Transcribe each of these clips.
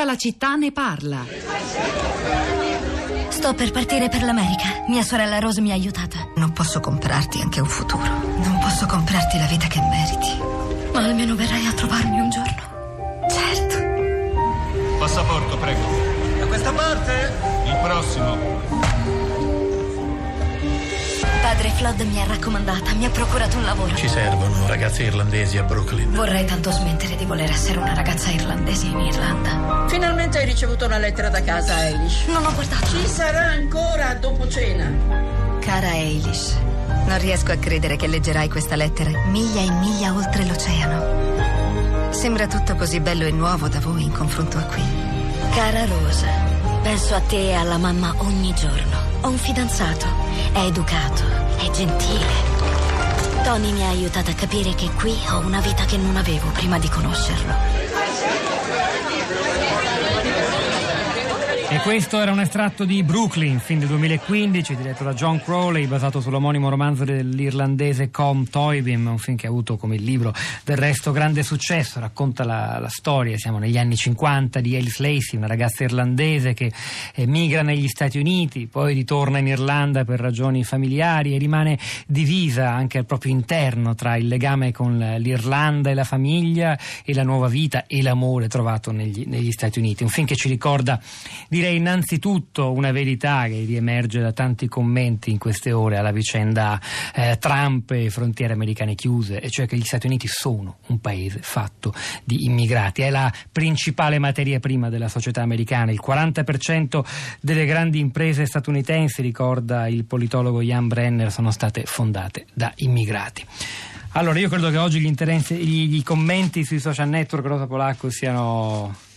Tutta la città ne parla. Sto per partire per l'America. Mia sorella Rose mi ha aiutata. Non posso comprarti anche un futuro. Non posso comprarti la vita che meriti. Ma almeno verrai a trovarmi un giorno. Certo. Passaporto, prego. Da questa parte? Il prossimo. Padre Flood mi ha raccomandata, mi ha procurato un lavoro. Ci servono ragazze irlandesi a Brooklyn. Vorrei tanto smettere di voler essere una ragazza irlandese in Irlanda. Finalmente hai ricevuto una lettera da casa, Eilish. Non ho guardato. Ci sarà ancora dopo cena. Cara Eilish, non riesco a credere che leggerai questa lettera miglia e miglia oltre l'oceano. Sembra tutto così bello e nuovo da voi in confronto a qui. Cara Rosa, penso a te e alla mamma ogni giorno. Ho un fidanzato, è educato, è gentile. Tony mi ha aiutato a capire che qui ho una vita che non avevo prima di conoscerlo. E questo era un estratto di Brooklyn, film del 2015, diretto da John Crowley, basato sull'omonimo romanzo dell'irlandese Com Toybin, un film che ha avuto come libro del resto grande successo, racconta la, la storia, siamo negli anni 50, di Alice Lacey, una ragazza irlandese che emigra negli Stati Uniti, poi ritorna in Irlanda per ragioni familiari e rimane divisa anche al proprio interno tra il legame con l'Irlanda e la famiglia e la nuova vita e l'amore trovato negli, negli Stati Uniti. Un film che ci ricorda di direi innanzitutto una verità che riemerge da tanti commenti in queste ore alla vicenda eh, Trump e frontiere americane chiuse, e cioè che gli Stati Uniti sono un paese fatto di immigrati. È la principale materia prima della società americana. Il 40% delle grandi imprese statunitensi, ricorda il politologo Jan Brenner, sono state fondate da immigrati. Allora, io credo che oggi gli, gli, gli commenti sui social network Rosa Polacco siano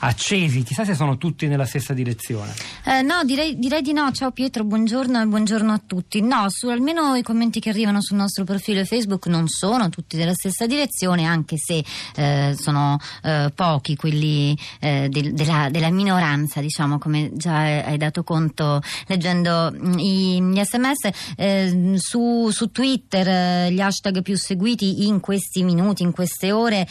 accesi, chissà se sono tutti nella stessa direzione. Eh, no, direi, direi, di no. Ciao Pietro, buongiorno e buongiorno a tutti. No, su almeno i commenti che arrivano sul nostro profilo Facebook non sono tutti nella stessa direzione, anche se eh, sono eh, pochi quelli eh, de, della, della, minoranza, diciamo, come già hai dato conto leggendo mm, gli sms. Eh, su, su, Twitter eh, gli hashtag più seguiti in questi minuti, in queste ore,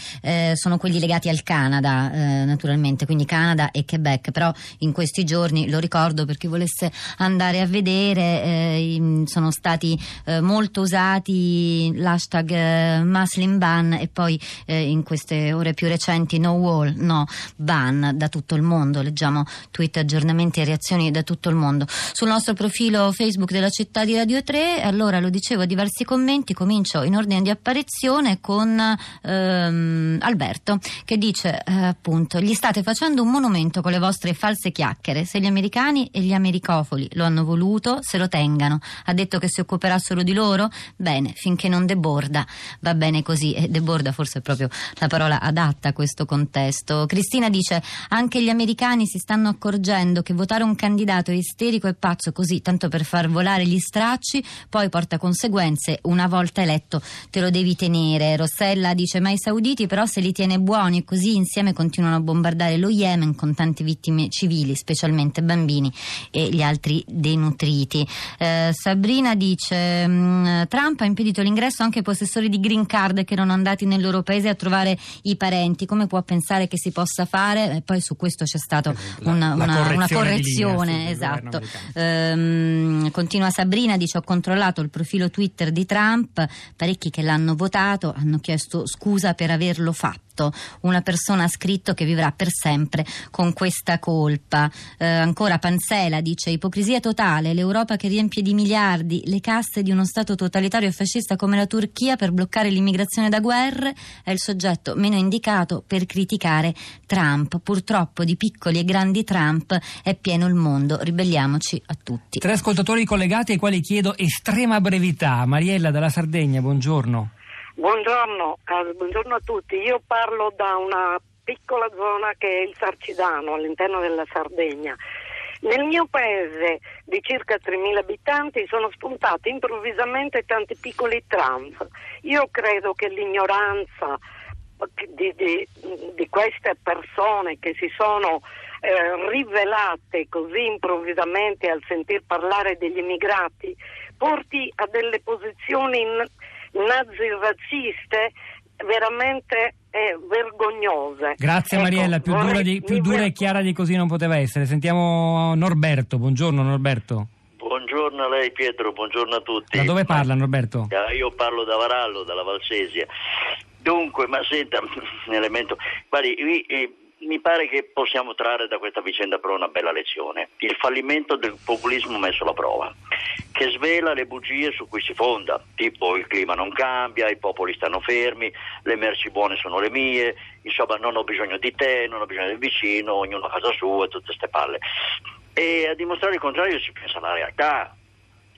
sono quelli legati al Canada, naturalmente ovviamente, quindi Canada e Quebec, però in questi giorni, lo ricordo per chi volesse andare a vedere, eh, sono stati eh, molto usati l'hashtag eh, Muslim Ban e poi eh, in queste ore più recenti No Wall, no Ban da tutto il mondo, leggiamo tweet, aggiornamenti e reazioni da tutto il mondo. Sul nostro profilo Facebook della città di Radio 3, allora lo dicevo, diversi commenti, comincio in ordine di apparizione con ehm, Alberto che dice eh, appunto gli state facendo un monumento con le vostre false chiacchiere. Se gli americani e gli americofoli lo hanno voluto, se lo tengano. Ha detto che si occuperà solo di loro? Bene, finché non deborda. Va bene così. E deborda forse è proprio la parola adatta a questo contesto. Cristina dice: anche gli americani si stanno accorgendo che votare un candidato isterico e pazzo così, tanto per far volare gli stracci, poi porta conseguenze. Una volta eletto te lo devi tenere. Rossella dice: ma i sauditi però se li tiene buoni e così insieme continuano a bombardare lo Yemen con tante vittime civili, specialmente bambini e gli altri denutriti. Eh, Sabrina dice: mm, Trump ha impedito l'ingresso anche ai possessori di green card che erano andati nel loro paese a trovare i parenti. Come può pensare che si possa fare? E poi su questo c'è stata una, una, correzione, una correzione linea, esatto. Ehm, continua Sabrina, dice: Ho controllato il profilo Twitter di Trump, parecchi che l'hanno votato hanno chiesto scusa per averlo fatto fatto. Una persona ha scritto che vivrà per sempre con questa colpa. Eh, ancora Panzela dice ipocrisia totale, l'Europa che riempie di miliardi le casse di uno Stato totalitario e fascista come la Turchia per bloccare l'immigrazione da guerre è il soggetto meno indicato per criticare Trump. Purtroppo di piccoli e grandi Trump è pieno il mondo. Ribelliamoci a tutti. Tre ascoltatori collegati ai quali chiedo estrema brevità. Mariella dalla Sardegna, buongiorno. Buongiorno, buongiorno, a tutti. Io parlo da una piccola zona che è il Sarcidano, all'interno della Sardegna. Nel mio paese di circa 3.000 abitanti sono spuntati improvvisamente tanti piccoli Trump. Io credo che l'ignoranza di, di, di queste persone che si sono eh, rivelate così improvvisamente al sentir parlare degli immigrati porti a delle posizioni nazirazziste veramente eh, vergognose. Grazie Ecco, Mariella, più, vorrei- dura di- più dura ver- e chiara di così non poteva essere. Sentiamo Norberto, buongiorno Norberto. Buongiorno a lei Pietro, buongiorno a tutti. Da dove parla Norberto? Io parlo da Varallo, dalla Valsesia. Dunque, ma senta, un elemento. Guardi, mi, pare che possiamo trarre da questa vicenda però una bella lezione. Il fallimento del populismo messo alla prova, che svela le bugie su cui si fonda, tipo il clima non cambia, i popoli stanno fermi, le merci buone sono le mie, insomma non ho bisogno di te, non ho bisogno del vicino, ognuno a casa sua tutte queste palle. E a dimostrare il contrario si pensa alla realtà.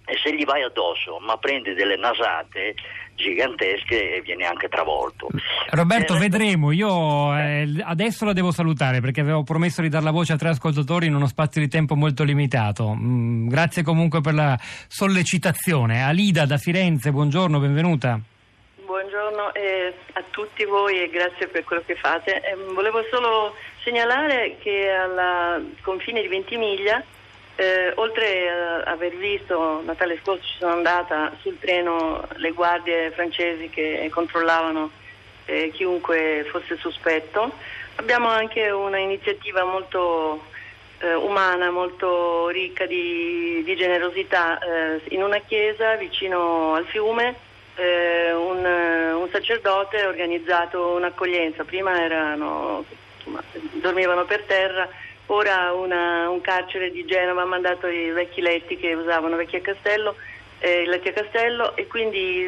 E se gli vai addosso, ma prendi delle nasate gigantesche e vieni anche travolto. Roberto, Eh, vedremo. Io eh, adesso la devo salutare perché avevo promesso di dar la voce a tre ascoltatori in uno spazio di tempo molto limitato. Mm, grazie comunque per la sollecitazione. Alida da Firenze, buongiorno, benvenuta. Buongiorno eh, a tutti voi e grazie per quello che fate. Eh, volevo solo segnalare che al confine di Ventimiglia, eh, oltre a aver visto Natale scorso ci sono andata sul treno le guardie francesi che controllavano eh, chiunque fosse sospetto, abbiamo anche una iniziativa molto eh, umana, molto ricca di, di generosità. Eh, in una chiesa vicino al fiume eh, un, eh, un sacerdote ha organizzato un'accoglienza, prima erano, insomma, dormivano per terra, ora una- un carcere di Genova ha mandato i vecchi letti che usavano vecchi a castello, eh, i letti a castello e quindi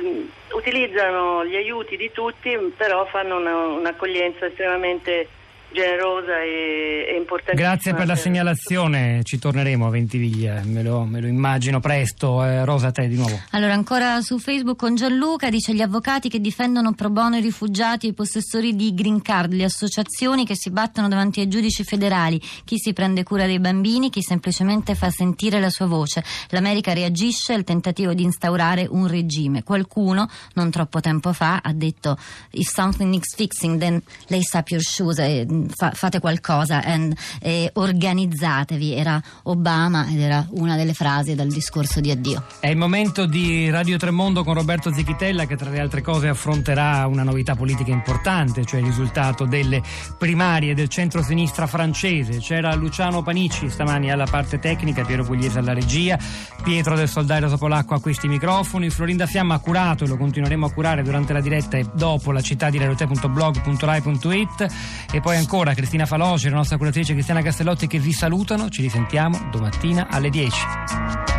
mh, utilizzano gli aiuti di tutti, però fanno una- un'accoglienza estremamente generosa e, e importantissima. Grazie per la segnalazione, ci torneremo a Ventiviglia, me lo, me lo immagino presto. Eh, Rosa, a te di nuovo. Allora, ancora su Facebook con Gianluca dice gli avvocati che difendono pro bono i rifugiati e i possessori di green card, le associazioni che si battono davanti ai giudici federali, chi si prende cura dei bambini, chi semplicemente fa sentire la sua voce. L'America reagisce al tentativo di instaurare un regime. Qualcuno, non troppo tempo fa, ha detto if something needs fixing, then lace up your shoes e mm, fa- fate qualcosa and, e organizzatevi. Era Obama ed era una delle frasi dal discorso di addio. È il momento di Radio Tremondo con Roberto Zichitella che tra le altre cose affronterà una novità politica importante, cioè il risultato delle primarie del centro-sinistra francese. C'era Luciano Panici stamani alla parte tecnica, Piero Pugliese alla regia, Pietro del Soldario Polacco a questi microfoni, Florinda Fiamma ha curato e lo continueremo a curare durante la diretta e dopo la città di radiote.blog.rai.it e poi ancora Cristina Faloci, la nostra curatrice Cristiana Castellotti che vi salutano, ci risentiamo domattina alle 10.